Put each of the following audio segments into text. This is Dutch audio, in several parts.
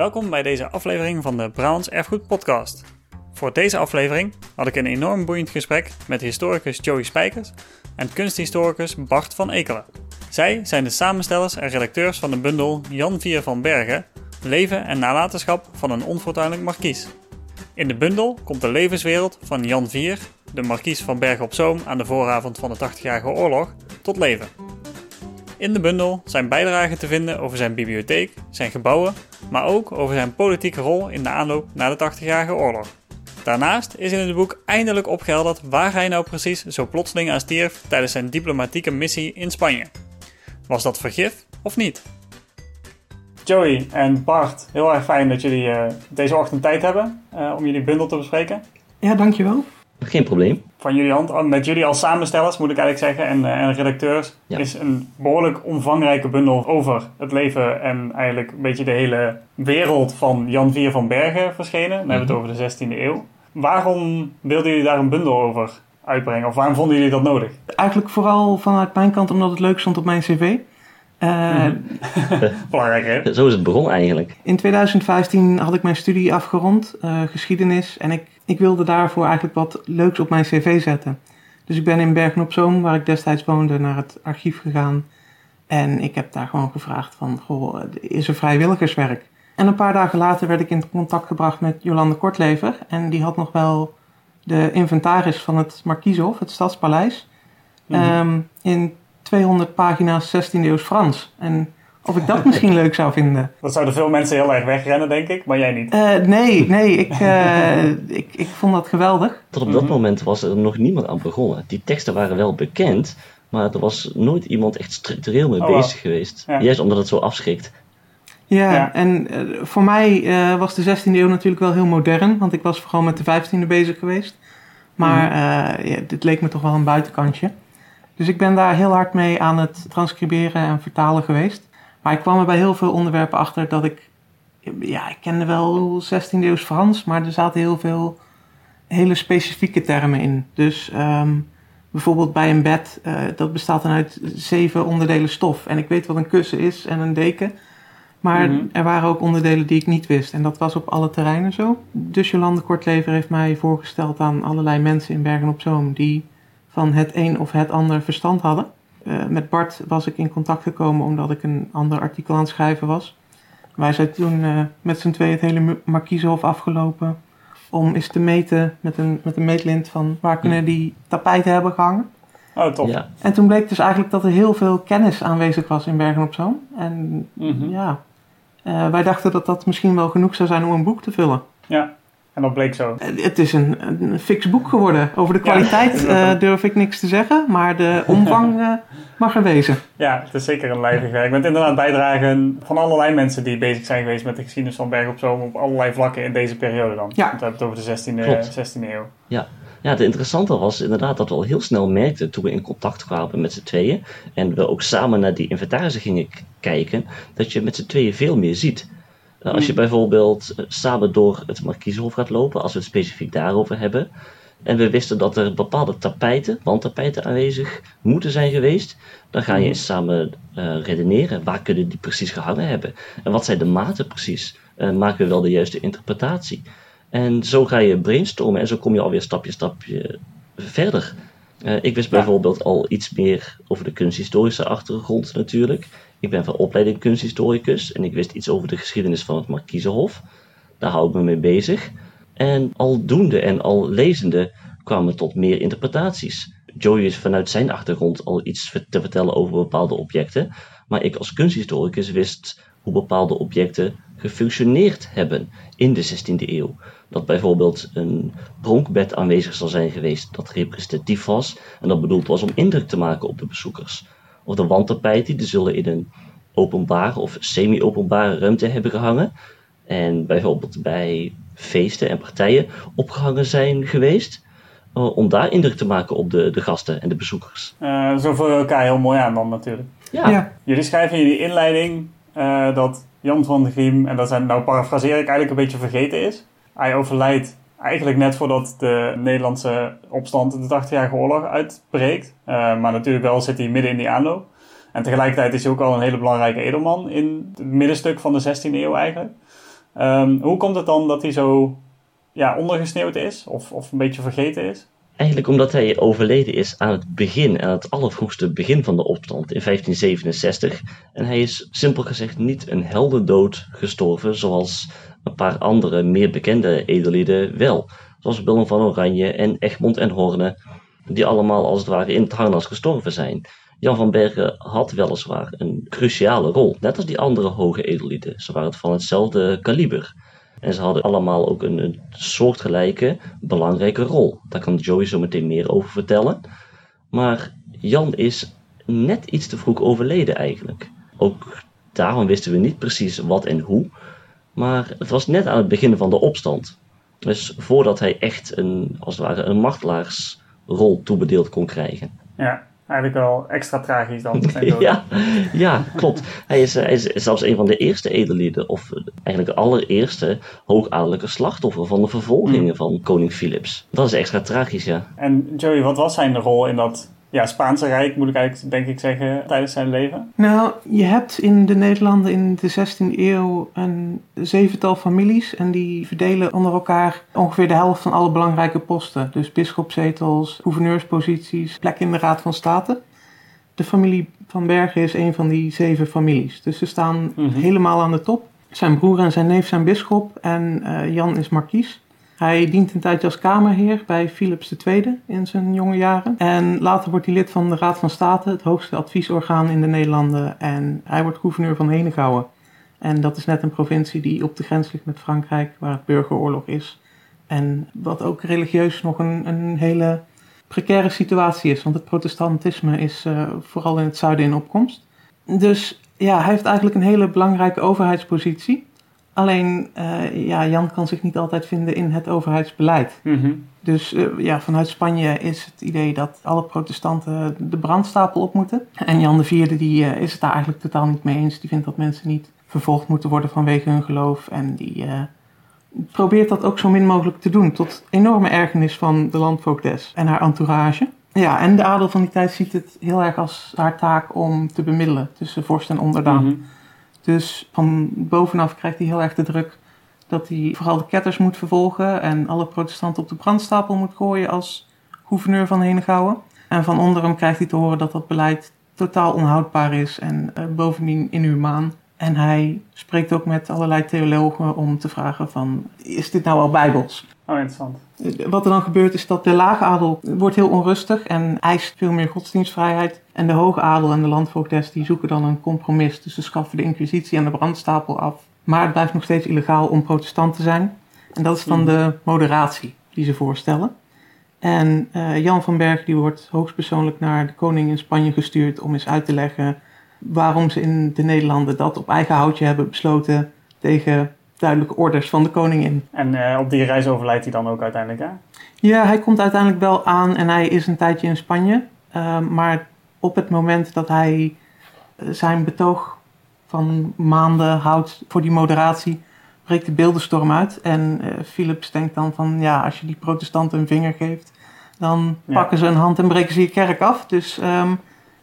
Welkom bij deze aflevering van de Brabants Erfgoed Podcast. Voor deze aflevering had ik een enorm boeiend gesprek met historicus Joey Spijkers en kunsthistoricus Bart van Ekelen. Zij zijn de samenstellers en redacteurs van de bundel Jan Vier van Bergen, Leven en Nalatenschap van een onfortuinlijk markies. In de bundel komt de levenswereld van Jan Vier, de markies van Bergen op Zoom aan de vooravond van de 80-jarige oorlog, tot leven. In de bundel zijn bijdragen te vinden over zijn bibliotheek, zijn gebouwen, maar ook over zijn politieke rol in de aanloop naar de 80-jarige oorlog. Daarnaast is in het boek eindelijk opgehelderd waar hij nou precies zo plotseling aan stierf tijdens zijn diplomatieke missie in Spanje. Was dat vergif of niet? Joey en Bart, heel erg fijn dat jullie uh, deze ochtend tijd hebben uh, om jullie bundel te bespreken. Ja, dankjewel. Geen probleem. Van jullie hand, met jullie als samenstellers moet ik eigenlijk zeggen, en, uh, en redacteurs, ja. is een behoorlijk omvangrijke bundel over het leven en eigenlijk een beetje de hele wereld van Jan Vier van Bergen verschenen. Dan hebben we het over de 16e eeuw. Waarom wilden jullie daar een bundel over uitbrengen? Of waarom vonden jullie dat nodig? Eigenlijk vooral vanuit mijn kant omdat het leuk stond op mijn cv. Uh, Belangrijk hè? Zo is het begonnen eigenlijk. In 2015 had ik mijn studie afgerond, uh, geschiedenis. En ik, ik wilde daarvoor eigenlijk wat leuks op mijn cv zetten. Dus ik ben in Bergen op Zoom, waar ik destijds woonde, naar het archief gegaan. En ik heb daar gewoon gevraagd van, goh, is er vrijwilligerswerk? En een paar dagen later werd ik in contact gebracht met Jolande Kortlever. En die had nog wel de inventaris van het Markieshof, het Stadspaleis. Mm -hmm. um, in 200 pagina's 16e eeuws Frans. En of ik dat misschien leuk zou vinden. Dat zouden veel mensen heel erg wegrennen, denk ik, maar jij niet. Uh, nee, nee, ik, uh, ik, ik vond dat geweldig. Tot op dat mm-hmm. moment was er nog niemand aan begonnen. Die teksten waren wel bekend, maar er was nooit iemand echt structureel mee oh, bezig wow. geweest. Ja. Juist omdat het zo afschrikt. Ja, ja. en uh, voor mij was de 16e eeuw natuurlijk wel heel modern, want ik was vooral met de 15e bezig geweest. Maar mm. ja, dit leek me toch wel een buitenkantje. Dus ik ben daar heel hard mee aan het transcriberen en vertalen geweest. Maar ik kwam er bij heel veel onderwerpen achter dat ik... Ja, ik kende wel 16e eeuws Frans, maar er zaten heel veel hele specifieke termen in. Dus um, bijvoorbeeld bij een bed, uh, dat bestaat dan uit zeven onderdelen stof. En ik weet wat een kussen is en een deken. Maar mm -hmm. er waren ook onderdelen die ik niet wist. En dat was op alle terreinen zo. Dus Jolande Kortlever heeft mij voorgesteld aan allerlei mensen in Bergen op Zoom... die van het een of het ander verstand hadden. Uh, met Bart was ik in contact gekomen omdat ik een ander artikel aan het schrijven was. Wij zijn toen uh, met z'n tweeën het hele Markiezenhof afgelopen om eens te meten met een, met een meetlint van waar kunnen die tapijten hebben gehangen. Oh, top. Ja. En toen bleek dus eigenlijk dat er heel veel kennis aanwezig was in Bergen op Zoom. En Mhm. mm -hmm. ja, uh, wij dachten dat dat misschien wel genoeg zou zijn om een boek te vullen. Ja. En dat bleek zo. Het is een, een fix boek geworden. Over de kwaliteit ja, uh, durf ik niks te zeggen, maar de omvang uh, mag er wezen. Ja, het is zeker een lijvig werk. Met inderdaad bijdragen van allerlei mensen die bezig zijn geweest met de geschiedenis van Berg op Zoom op allerlei vlakken in deze periode dan. Ja. Want we hebben het over de 16e, 16e eeuw. Ja. Ja, het interessante was inderdaad dat we al heel snel merkten toen we in contact kwamen met z'n tweeën en we ook samen naar die inventarissen gingen kijken, dat je met z'n tweeën veel meer ziet. Uh, als je bijvoorbeeld uh, samen door het Markiezenhof gaat lopen, als we het specifiek daarover hebben, en we wisten dat er bepaalde tapijten, wandtapijten aanwezig moeten zijn geweest, dan ga je eens samen uh, redeneren. Waar kunnen die precies gehangen hebben? En wat zijn de maten precies? maken we wel de juiste interpretatie? En zo ga je brainstormen en zo kom je alweer stapje stapje verder. ik wist ja. bijvoorbeeld al iets meer over de kunsthistorische achtergrond natuurlijk. Ik ben van opleiding kunsthistoricus en ik wist iets over de geschiedenis van het Markiezenhof. Daar hou ik me mee bezig. En aldoende en al lezende kwamen tot meer interpretaties. Joey is vanuit zijn achtergrond al iets te vertellen over bepaalde objecten, maar ik als kunsthistoricus wist hoe bepaalde objecten gefunctioneerd hebben in de 16e eeuw. Dat bijvoorbeeld een pronkbed aanwezig zal zijn geweest dat representatief was en dat bedoeld was om indruk te maken op de bezoekers of de wandtapijten, die zullen in een openbare of semi-openbare ruimte hebben gehangen. En bijvoorbeeld bij feesten en partijen opgehangen zijn geweest. Uh, om daar indruk te maken op de, de gasten en de bezoekers. Uh, zo vullen we elkaar heel mooi aan dan natuurlijk. Ja. ja. Jullie schrijven in jullie inleiding uh, dat Jan van de Griem, en dat zijn, nou parafraseer ik, eigenlijk een beetje vergeten is. Hij overlijdt eigenlijk net voordat de Nederlandse opstand de 80-jarige oorlog uitbreekt. Uh, maar natuurlijk wel zit hij midden in die aanloop. En tegelijkertijd is hij ook al een hele belangrijke edelman in het middenstuk van de 16e eeuw eigenlijk. Ehm, hoe komt het dan dat hij zo ja, ondergesneeuwd is of, of een beetje vergeten is? Eigenlijk omdat hij overleden is aan het begin, aan het allervroegste begin van de opstand in 1567. En hij is simpel gezegd niet een heldendood gestorven zoals een paar andere meer bekende edellieden wel. Zoals Willem van Oranje en Egmond en Horne, die allemaal als het ware in het harnas gestorven zijn. Jan van Bergen had weliswaar een cruciale rol, net als die andere hoge edellieden. Ze waren van hetzelfde kaliber. En ze hadden allemaal ook een, een soortgelijke belangrijke rol. Daar kan Joey zo meteen meer over vertellen. Maar Jan is net iets te vroeg overleden eigenlijk. Ook daarom wisten we niet precies wat en hoe. Maar het was net aan het begin van de opstand. Dus voordat hij echt een, als het ware, een martelaarsrol toebedeeld kon krijgen. Ja, eigenlijk wel extra tragisch dan. ja, ja, klopt. Hij is, hij is zelfs een van de eerste edellieden, of eigenlijk de allereerste hoogadellijke slachtoffer van de vervolgingen mm. van koning Philips. Dat is extra tragisch, ja. En Joey, wat was zijn rol in dat ja, Spaanse Rijk, moet ik eigenlijk denk ik zeggen, tijdens zijn leven? Nou, je hebt in de Nederlanden in de 16e eeuw een zevental families en die verdelen onder elkaar ongeveer de helft van alle belangrijke posten. Dus bisschopszetels, gouverneursposities, plek in de Raad van State. De familie van Bergen is een van die zeven families. Dus ze staan mhm. helemaal aan de top. Zijn broer en zijn neef zijn bisschop en uh, Jan is markies. Hij dient een tijdje als kamerheer bij Philips II in zijn jonge jaren. En later wordt hij lid van de Raad van State, het hoogste adviesorgaan in de Nederlanden. En hij wordt gouverneur van Henegouwen. En dat is net een provincie die op de grens ligt met Frankrijk, waar het burgeroorlog is. En wat ook religieus nog een, een hele precaire situatie is, want het protestantisme is uh, vooral in het zuiden in opkomst. Dus ja, hij heeft eigenlijk een hele belangrijke overheidspositie. Alleen, uh, ja, Jan kan zich niet altijd vinden in het overheidsbeleid. Mhm. Dus uh, ja, vanuit Spanje is het idee dat alle protestanten de brandstapel op moeten. En Jan IV die, uh, is het daar eigenlijk totaal niet mee eens. Die vindt dat mensen niet vervolgd moeten worden vanwege hun geloof. En die probeert dat ook zo min mogelijk te doen. Tot enorme ergernis van de landvoogdes en haar entourage. Ja, en de adel van die tijd ziet het heel erg als haar taak om te bemiddelen tussen vorst en onderdaan. Mm dus van bovenaf krijgt hij heel erg de druk dat hij vooral de ketters moet vervolgen en alle protestanten op de brandstapel moet gooien als gouverneur van Henegouwen. En van onder hem krijgt hij te horen dat dat beleid totaal onhoudbaar is en uh, bovendien inhumaan. En hij spreekt ook met allerlei theologen om te vragen van, is dit nou al bijbels? Oh, interessant. Wat er dan gebeurt is dat de lage adel wordt heel onrustig en eist veel meer godsdienstvrijheid. En de hoge adel en de landvoogdes die zoeken dan een compromis. Dus ze schaffen de inquisitie en de brandstapel af. Maar het blijft nog steeds illegaal om protestant te zijn. En dat is dan de moderatie die ze voorstellen. En uh, Jan van Berg die wordt hoogstpersoonlijk naar de koning in Spanje gestuurd om eens uit te leggen waarom ze in de Nederlanden dat op eigen houtje hebben besloten tegen duidelijke orders van de koningin. En uh, op die reis overlijdt hij dan ook uiteindelijk, hè? Ja, hij komt uiteindelijk wel aan en hij is een tijdje in Spanje. Uh, maar op het moment dat hij eh, zijn betoog van maanden houdt voor die moderatie, breekt de beeldenstorm uit. En uh, Philips denkt dan van, ja, als je die protestanten een vinger geeft, dan pakken ze een hand en breken ze je kerk af. Dus um,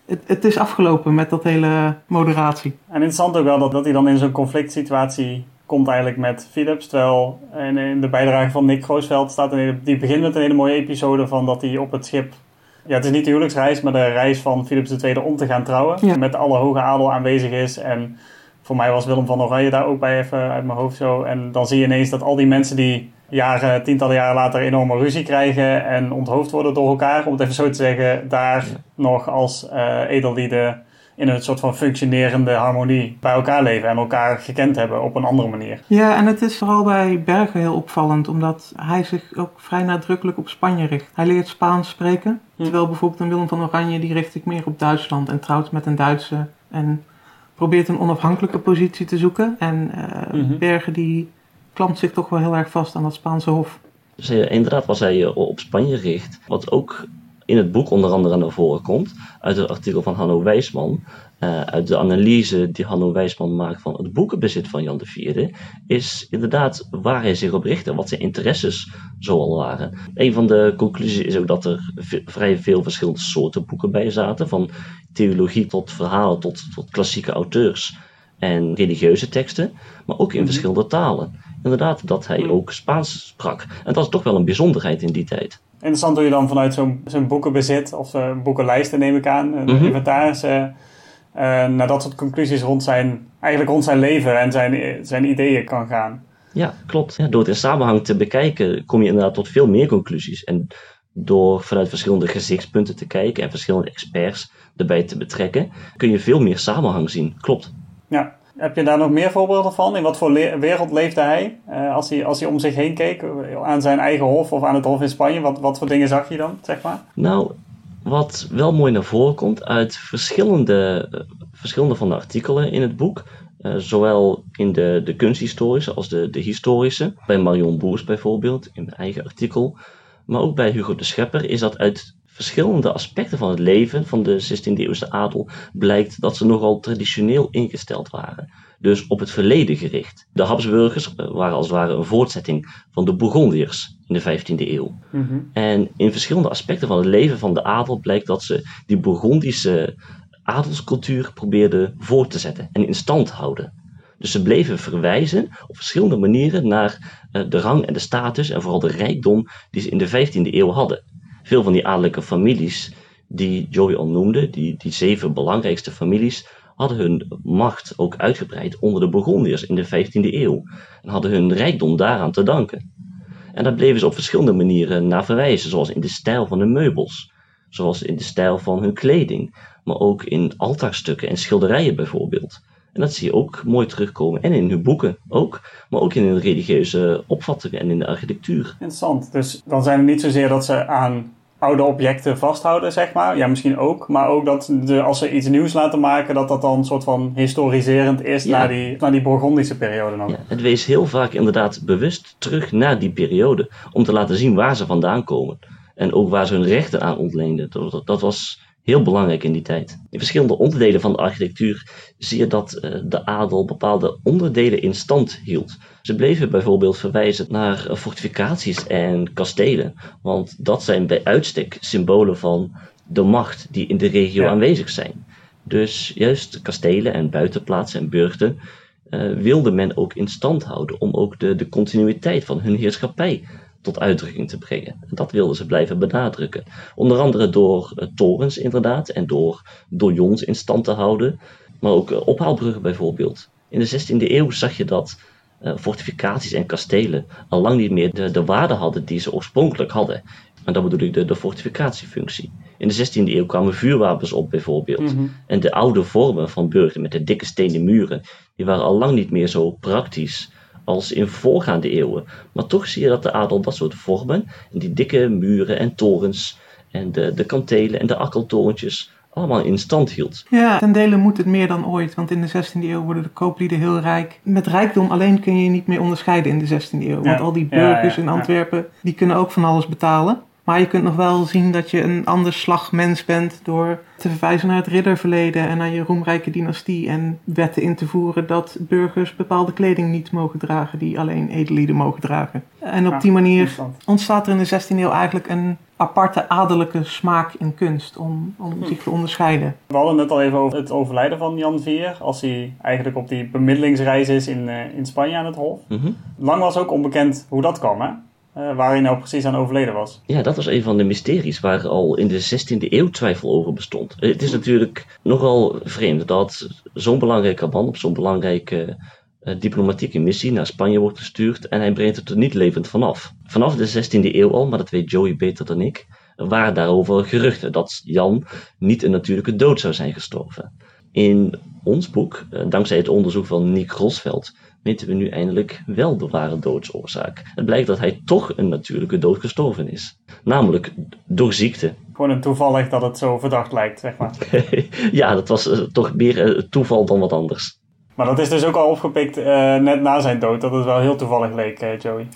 het, het, is afgelopen met dat hele moderatie. En interessant ook wel dat, dat hij dan in zo'n conflict situatie komt eigenlijk met Philips. Terwijl in, de bijdrage van Nick Groosveld staat een, die begint met een hele mooie episode van dat hij op het schip. Ja, het is niet de huwelijksreis, maar de reis van Philips II om te gaan trouwen. Met alle hoge adel aanwezig is. En voor mij was Willem van Oranje daar ook bij even uit mijn hoofd zo. En dan zie je ineens dat al die mensen die jaren, tientallen jaren later enorme ruzie krijgen en onthoofd worden door elkaar, om het even zo te zeggen, daar nog als uh, edellieden in een soort van functionerende harmonie bij elkaar leven en elkaar gekend hebben op een andere manier. Ja, en het is vooral bij Bergen heel opvallend, omdat hij zich ook vrij nadrukkelijk op Spanje richt. Hij leert Spaans spreken, hm. terwijl bijvoorbeeld een Willem van Oranje die richt zich meer op Duitsland en trouwt met een Duitse en probeert een onafhankelijke positie te zoeken. En uh, Bergen die klampt zich toch wel heel erg vast aan dat Spaanse hof. Dus uh, inderdaad was hij op Spanje richt, wat ook in het boek onder andere naar voren komt, uit het artikel van Hanno Wijsman, uh, uit de analyse die Hanno Wijsman maakt van het boekenbezit van Jan IV, is inderdaad waar hij zich op richtte, wat zijn interesses zoal waren. Een van de conclusies is ook dat er vrij veel verschillende soorten boeken bij zaten, van theologie tot verhalen tot, tot klassieke auteurs. en religieuze teksten, maar ook in Mhm. verschillende talen. Inderdaad, dat hij Mhm. ook Spaans sprak. En dat is toch wel een bijzonderheid in die tijd. Interessant hoe je dan vanuit zo'n zo'n boekenbezit of uh, boekenlijsten neem ik aan, een Mhm. inventaris, uh, uh, naar dat soort conclusies rond zijn, eigenlijk rond zijn leven en zijn, zijn ideeën kan gaan. Ja, klopt. Ja, door het in samenhang te bekijken kom je inderdaad tot veel meer conclusies. En door vanuit verschillende gezichtspunten te kijken en verschillende experts erbij te betrekken, kun je veel meer samenhang zien. Klopt. Ja. Heb je daar nog meer voorbeelden van? In wat voor wereld leefde hij? Uh, als hij? Als hij om zich heen keek, aan zijn eigen hof of aan het hof in Spanje, wat, wat voor dingen zag je dan, zeg maar? Nou, wat wel mooi naar voren komt uit verschillende, uh, verschillende van de artikelen in het boek, zowel in de, de kunsthistorische als de, de historische, bij Marion Boers bijvoorbeeld, in mijn eigen artikel, maar ook bij Hugo de Schepper, is dat uit verschillende aspecten van het leven van de 16e eeuwse adel blijkt dat ze nogal traditioneel ingesteld waren. Dus op het verleden gericht. De Habsburgers waren als het ware een voortzetting van de Bourgondiërs in de 15e eeuw. Mm -hmm. En in verschillende aspecten van het leven van de adel blijkt dat ze die Bourgondische adelscultuur probeerden voor te zetten en in stand houden. Dus ze bleven verwijzen op verschillende manieren naar uh, de rang en de status en vooral de rijkdom die ze in de 15e eeuw hadden veel van die adellijke families die Joey al noemde, die, die zeven belangrijkste families, hadden hun macht ook uitgebreid onder de Burgondiërs in de 15e eeuw en hadden hun rijkdom daaraan te danken. En daar bleven ze op verschillende manieren naar verwijzen, zoals in de stijl van hun meubels, zoals in de stijl van hun kleding, maar ook in altaarstukken en schilderijen bijvoorbeeld. En dat zie je ook mooi terugkomen. En in hun boeken ook. Maar ook in hun religieuze opvattingen en in de architectuur. Interessant. Dus dan zijn het niet zozeer dat ze aan oude objecten vasthouden, zeg maar. Ja, misschien ook. Maar ook dat de, als ze iets nieuws laten maken, dat dat dan een soort van historiserend is Ja. naar, die, naar die Bourgondische periode nog. Ja, het wees heel vaak inderdaad bewust terug naar die periode. Om te laten zien waar ze vandaan komen. En ook waar ze hun rechten aan ontleenden. Dat, dat, dat was heel belangrijk in die tijd. In verschillende onderdelen van de architectuur zie je dat uh, de adel bepaalde onderdelen in stand hield. Ze bleven bijvoorbeeld verwijzen naar uh, fortificaties en kastelen, want dat zijn bij uitstek symbolen van de macht die in de regio Ja. aanwezig zijn. Dus juist kastelen en buitenplaatsen en burchten uh, wilde men ook in stand houden om ook de, de continuïteit van hun heerschappij tot uitdrukking te brengen. En dat wilden ze blijven benadrukken. Onder andere door uh, torens inderdaad en door donjons in stand te houden, maar ook uh, ophaalbruggen bijvoorbeeld. In de 16e eeuw zag je dat uh, fortificaties en kastelen al lang niet meer de, de waarde hadden die ze oorspronkelijk hadden. En dat bedoel ik de, de fortificatiefunctie. In de 16e eeuw kwamen vuurwapens op bijvoorbeeld. Mhm. En de oude vormen van burchten met de dikke stenen muren, die waren al lang niet meer zo praktisch als in voorgaande eeuwen. Maar toch zie je dat de adel dat soort vormen, en die dikke muren en torens, en de, de kantelen en de akkeltorentjes, allemaal in stand hield. Ja, ten dele moet het meer dan ooit, want in de 16e eeuw worden de kooplieden heel rijk. Met rijkdom alleen kun je je niet meer onderscheiden in de 16e eeuw. Want al die Ja, burgers ja, in ja. Antwerpen, die kunnen ook van alles betalen. Maar je kunt nog wel zien dat je een ander slag mens bent door te verwijzen naar het ridderverleden en naar je roemrijke dynastie en wetten in te voeren dat burgers bepaalde kleding niet mogen dragen die alleen edellieden mogen dragen. En op Ja, die manier ontstaat er in de 16e eeuw eigenlijk een aparte adellijke smaak in kunst om, om Hm. zich te onderscheiden. We hadden het al even over het overlijden van Jan IV. Als hij eigenlijk op die bemiddelingsreis is in, eh, in Spanje aan het Hof. Mhm. Lang was ook onbekend hoe dat kwam, hè? Eh, waar hij nou precies aan overleden was. Ja, dat was een van de mysteries waar al in de 16e eeuw twijfel over bestond. Eh, Het is natuurlijk nogal vreemd dat zo'n belangrijke man op zo'n belangrijke eh, diplomatieke missie naar Spanje wordt gestuurd en hij brengt het er niet levend vanaf. Vanaf de 16e eeuw al, maar dat weet Joey beter dan ik, waren daarover geruchten dat Jan niet een natuurlijke dood zou zijn gestorven. In ons boek, eh, dankzij het onderzoek van Nick Rosveld, weten we nu eindelijk wel de ware doodsoorzaak. Het blijkt dat hij toch een natuurlijke dood gestorven is. Namelijk door ziekte. Gewoon een toevallig dat het zo verdacht lijkt, zeg maar. ja, dat was eh, toch meer eh, toeval dan wat anders. Maar dat is dus ook al opgepikt net na zijn dood. Dat het wel heel toevallig leek, Joey.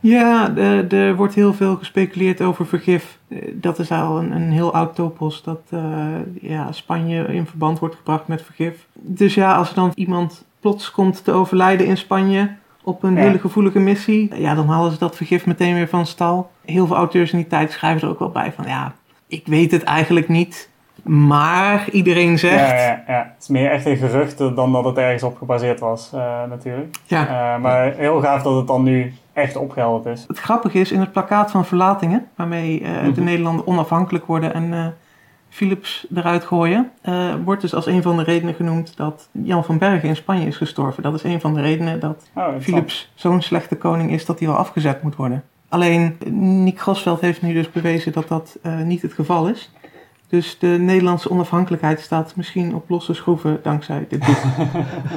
Ja, eh, er wordt heel veel gespeculeerd over vergif. Eh, Dat is al een, een heel oud topos dat eh, ja, Spanje in verband wordt gebracht met vergif. Dus ja, als er dan iemand plots komt te overlijden in Spanje op een Ja. hele gevoelige missie, ja, dan halen ze dat vergif meteen weer van stal. Heel veel auteurs in die tijd schrijven er ook wel bij van ja, ik weet het eigenlijk niet. Maar iedereen zegt... Ja, ja, ja. Het is meer echt een gerucht dan dat het ergens op gebaseerd was, uh, natuurlijk. Ja. Uh, maar heel gaaf dat het dan nu echt opgehelderd is. Het grappige is, in het plakkaat van verlatingen, waarmee uh, mm-hmm. de Nederlanden onafhankelijk worden en Philips eruit gooien, wordt dus als een van de redenen genoemd dat Jan van Bergen in Spanje is gestorven. Dat is een van de redenen dat oh, Philips zo'n slechte koning is dat hij wel afgezet moet worden. Alleen Nick Grosveld heeft nu dus bewezen dat dat niet het geval is. Dus de Nederlandse onafhankelijkheid staat misschien op losse schroeven dankzij dit boek.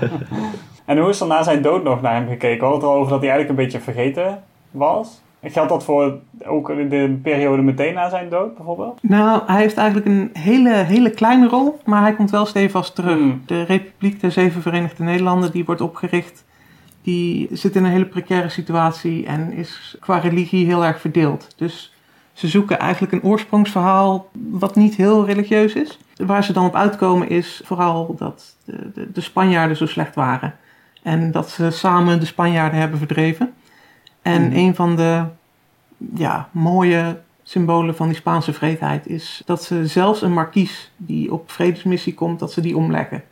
en hoe is er na zijn dood nog naar hem gekeken? We hadden het al over dat hij eigenlijk een beetje vergeten was. Geldt dat voor ook de periode meteen na zijn dood bijvoorbeeld? Nou, hij heeft eigenlijk een hele, hele kleine rol, maar hij komt wel stevast terug. Hmm. De Republiek der Zeven Verenigde Nederlanden, die wordt opgericht, die zit in een hele precaire situatie en is qua religie heel erg verdeeld. Dus ze zoeken eigenlijk een oorsprongsverhaal wat niet heel religieus is. Waar ze dan op uitkomen is vooral dat de, de, de Spanjaarden zo slecht waren. En dat ze samen de Spanjaarden hebben verdreven. En mhm. een van de ja, mooie symbolen van die Spaanse vreedheid is dat ze zelfs een markies die op vredesmissie komt, dat ze die omleggen.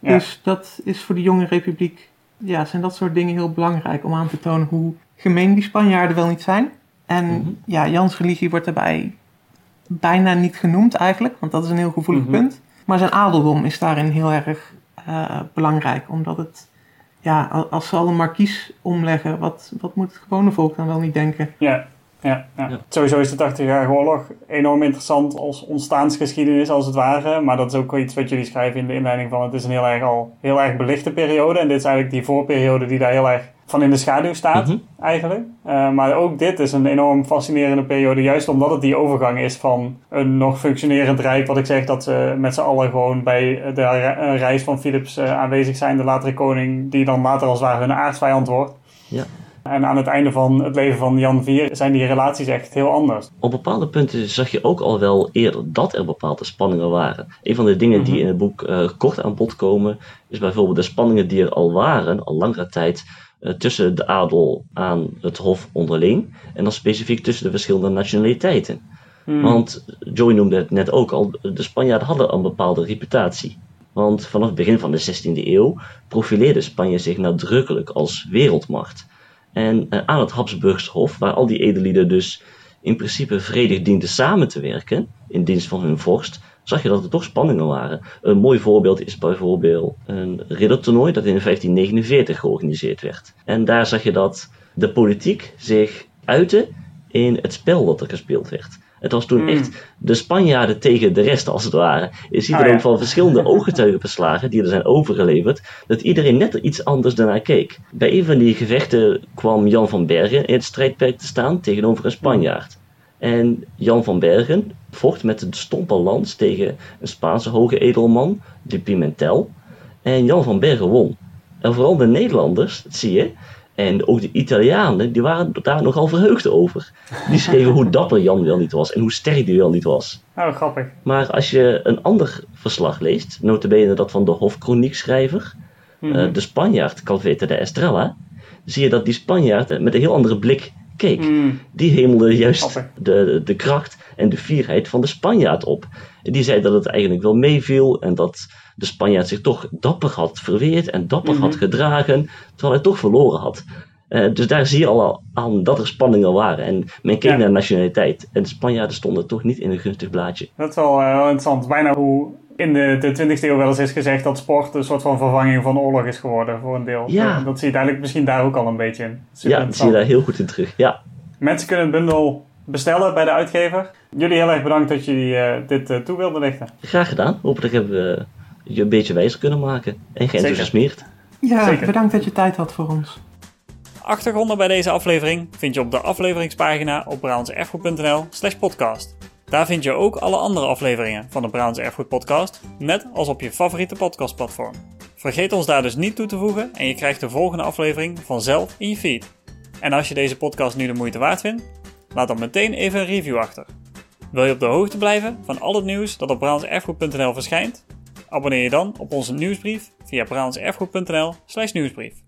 Dus dat is voor de jonge republiek, ja, zijn dat soort dingen heel belangrijk om aan te tonen hoe gemeen die Spanjaarden wel niet zijn. En mhm. ja, Jans religie wordt daarbij bijna niet genoemd eigenlijk, want dat is een heel gevoelig mhm. punt. Maar zijn adeldom is daarin heel erg uh, belangrijk, omdat het, ja, als ze al een markies omleggen, wat, wat moet het gewone volk dan wel niet denken? Ja, ja, ja. ja. Sowieso is de 80-jarige oorlog enorm interessant als ontstaansgeschiedenis als het ware. Maar dat is ook iets wat jullie schrijven in de inleiding van het is een heel erg al heel erg belichte periode. En dit is eigenlijk die voorperiode die daar heel erg van in de schaduw staat, mhm. eigenlijk. Uh, maar ook dit is een enorm fascinerende periode, juist omdat het die overgang is van een nog functionerend rijk, wat ik zeg, dat ze met z'n allen gewoon bij de reis van Philips uh, aanwezig zijn, de latere koning, die dan later als het ware hun aardsvijand wordt. Ja. En aan het einde van het leven van Jan IV zijn die relaties echt heel anders. Op bepaalde punten zag je ook al wel eerder dat er bepaalde spanningen waren. Een van de dingen die mhm. in het boek uh, kort aan bod komen, is bijvoorbeeld de spanningen die er al waren, al langere tijd, uh, tussen de adel aan het hof onderling. En dan specifiek tussen de verschillende nationaliteiten. Hmm. Want Joey noemde het net ook al, de Spanjaarden hadden een bepaalde reputatie. Want vanaf het begin van de 16e eeuw profileerde Spanje zich nadrukkelijk als wereldmacht. En uh, aan het Habsburgs Hof, waar al die edellieden dus in principe vredig dienden samen te werken in dienst van hun vorst, zag je dat er toch spanningen waren. Een mooi voorbeeld is bijvoorbeeld een riddertoernooi dat in 1549 georganiseerd werd. En daar zag je dat de politiek zich uitte in het spel dat er gespeeld werd. Het was toen hmm. echt de Spanjaarden tegen de rest, als het ware. Je ziet er oh, ook van verschillende ooggetuigenverslagen die er zijn overgeleverd, dat iedereen net iets anders daarnaar keek. Bij een van die gevechten kwam Jan van Bergen in het strijdperk te staan tegenover een Spanjaard. En Jan van Bergen vocht met een stompe lans tegen een Spaanse hoge edelman, de Pimentel. En Jan van Bergen won. En vooral de Nederlanders, dat zie je, en ook de Italianen, die waren daar nogal verheugd over. Die schreven hoe dapper Jan wel niet was en hoe sterk die wel niet was. Oh, grappig. Maar als je een ander verslag leest, notabene dat van de hofkroniekschrijver, mm de Spanjaard Calvete de Estrella, zie je dat die Spanjaard met een heel andere blik keek. Mm. Die hemelde juist de, de kracht en de fierheid van de Spanjaard op. En die zei dat het eigenlijk wel meeviel en dat de Spanjaard zich toch dapper had verweerd en dapper had mhm. gedragen, terwijl hij toch verloren had. Uh, dus daar zie je al aan dat er spanningen waren. En men keek naar nationaliteit. En de Spanjaarden stonden toch niet in een gunstig blaadje. Dat is wel, uh, interessant. Bijna hoe in de, de 20e eeuw wel eens is gezegd dat sport een soort van vervanging van oorlog is geworden voor een deel. Ja. Dat zie je eigenlijk misschien daar ook al een beetje in. ja, dat zie je daar heel goed in terug. Ja. Mensen kunnen het bundel bestellen bij de uitgever. Jullie heel erg bedankt dat jullie uh, dit uh, toe wilden lichten. Graag gedaan. Hopelijk hebben we je een beetje wijzer kunnen maken en geenthousiasmeerd. Ja, Zeker. bedankt dat je tijd had voor ons. Achtergronden bij deze aflevering vind je op de afleveringspagina op brabantserfgoed.nl slash podcast. Daar vind je ook alle andere afleveringen van de Brabantse Erfgoed podcast, net als op je favoriete podcastplatform. Vergeet ons daar dus niet toe te voegen en je krijgt de volgende aflevering vanzelf in je feed. En als je deze podcast nu de moeite waard vindt, laat dan meteen even een review achter. Wil je op de hoogte blijven van al het nieuws dat op brabantserfgoed.nl verschijnt? Abonneer je dan op onze nieuwsbrief via brabantserfgoed.nl nieuwsbrief.